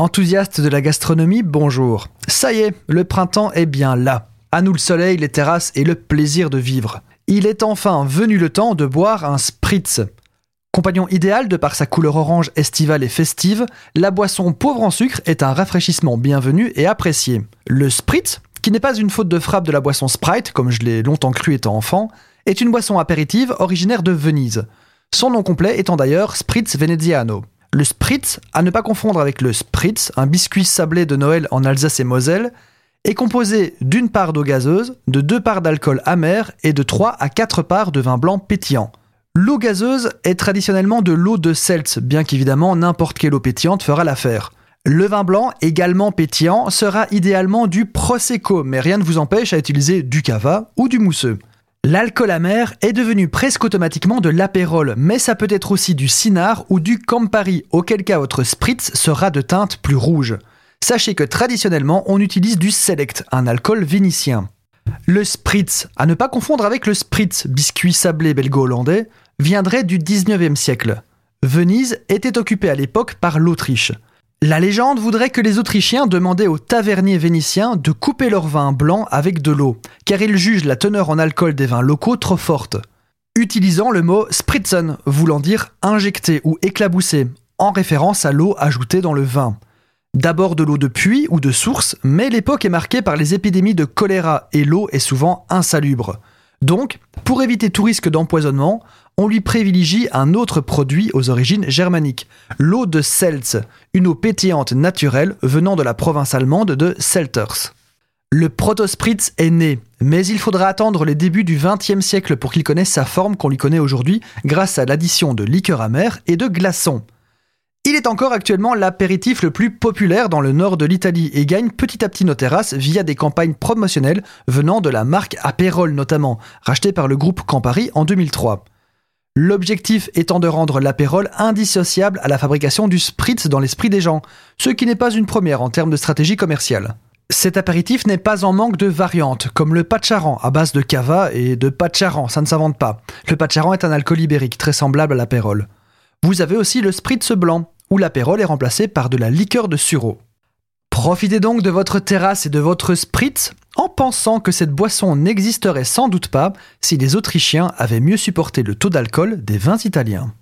Enthousiaste de la gastronomie, bonjour. Ça y est, le printemps est bien là. À nous le soleil, les terrasses et le plaisir de vivre. Il est enfin venu le temps de boire un spritz. Compagnon idéal de par sa couleur orange estivale et festive, la boisson pauvre en sucre est un rafraîchissement bienvenu et apprécié. Le spritz, qui n'est pas une faute de frappe de la boisson Sprite, comme je l'ai longtemps cru étant enfant, est une boisson apéritive originaire de Venise. Son nom complet étant d'ailleurs Spritz Veneziano. Le spritz, à ne pas confondre avec le spritz, un biscuit sablé de Noël en Alsace et Moselle, est composé d'une part d'eau gazeuse, de deux parts d'alcool amer et de 3 à 4 parts de vin blanc pétillant. L'eau gazeuse est traditionnellement de l'eau de Seltz, bien qu'évidemment n'importe quelle eau pétillante fera l'affaire. Le vin blanc, également pétillant, sera idéalement du Prosecco, mais rien ne vous empêche à utiliser du cava ou du mousseux. L'alcool amer est devenu presque automatiquement de l'apérole, mais ça peut être aussi du Cynar ou du Campari, auquel cas votre spritz sera de teinte plus rouge. Sachez que traditionnellement, on utilise du Select, un alcool vénitien. Le spritz, à ne pas confondre avec le spritz, biscuit sablé belgo-hollandais, viendrait du 19e siècle. Venise était occupée à l'époque par l'Autriche. La légende voudrait que les Autrichiens demandaient aux taverniers vénitiens de couper leur vin blanc avec de l'eau, car ils jugent la teneur en alcool des vins locaux trop forte. Utilisant le mot spritzen, voulant dire injecter ou éclabousser, en référence à l'eau ajoutée dans le vin. D'abord de l'eau de puits ou de source, mais l'époque est marquée par les épidémies de choléra et l'eau est souvent insalubre. Donc, pour éviter tout risque d'empoisonnement, on lui privilégie un autre produit aux origines germaniques, l'eau de Seltz, une eau pétillante naturelle venant de la province allemande de Selters. Le protospritz est né, mais il faudra attendre les débuts du XXe siècle pour qu'il connaisse sa forme qu'on lui connaît aujourd'hui grâce à l'addition de liqueurs amères et de glaçons. Il est encore actuellement l'apéritif le plus populaire dans le nord de l'Italie et gagne petit à petit nos terrasses via des campagnes promotionnelles venant de la marque Aperol notamment, rachetée par le groupe Campari en 2003. L'objectif étant de rendre l'apérole indissociable à la fabrication du spritz dans l'esprit des gens, ce qui n'est pas une première en termes de stratégie commerciale. Cet apéritif n'est pas en manque de variantes, comme le pacharan à base de cava et de pacharan, ça ne s'invente pas. Le pacharan est un alcool ibérique très semblable à l'apérole. Vous avez aussi le spritz blanc, où l'apérole est remplacé par de la liqueur de sureau. Profitez donc de votre terrasse et de votre spritz en pensant que cette boisson n'existerait sans doute pas si les Autrichiens avaient mieux supporté le taux d'alcool des vins italiens.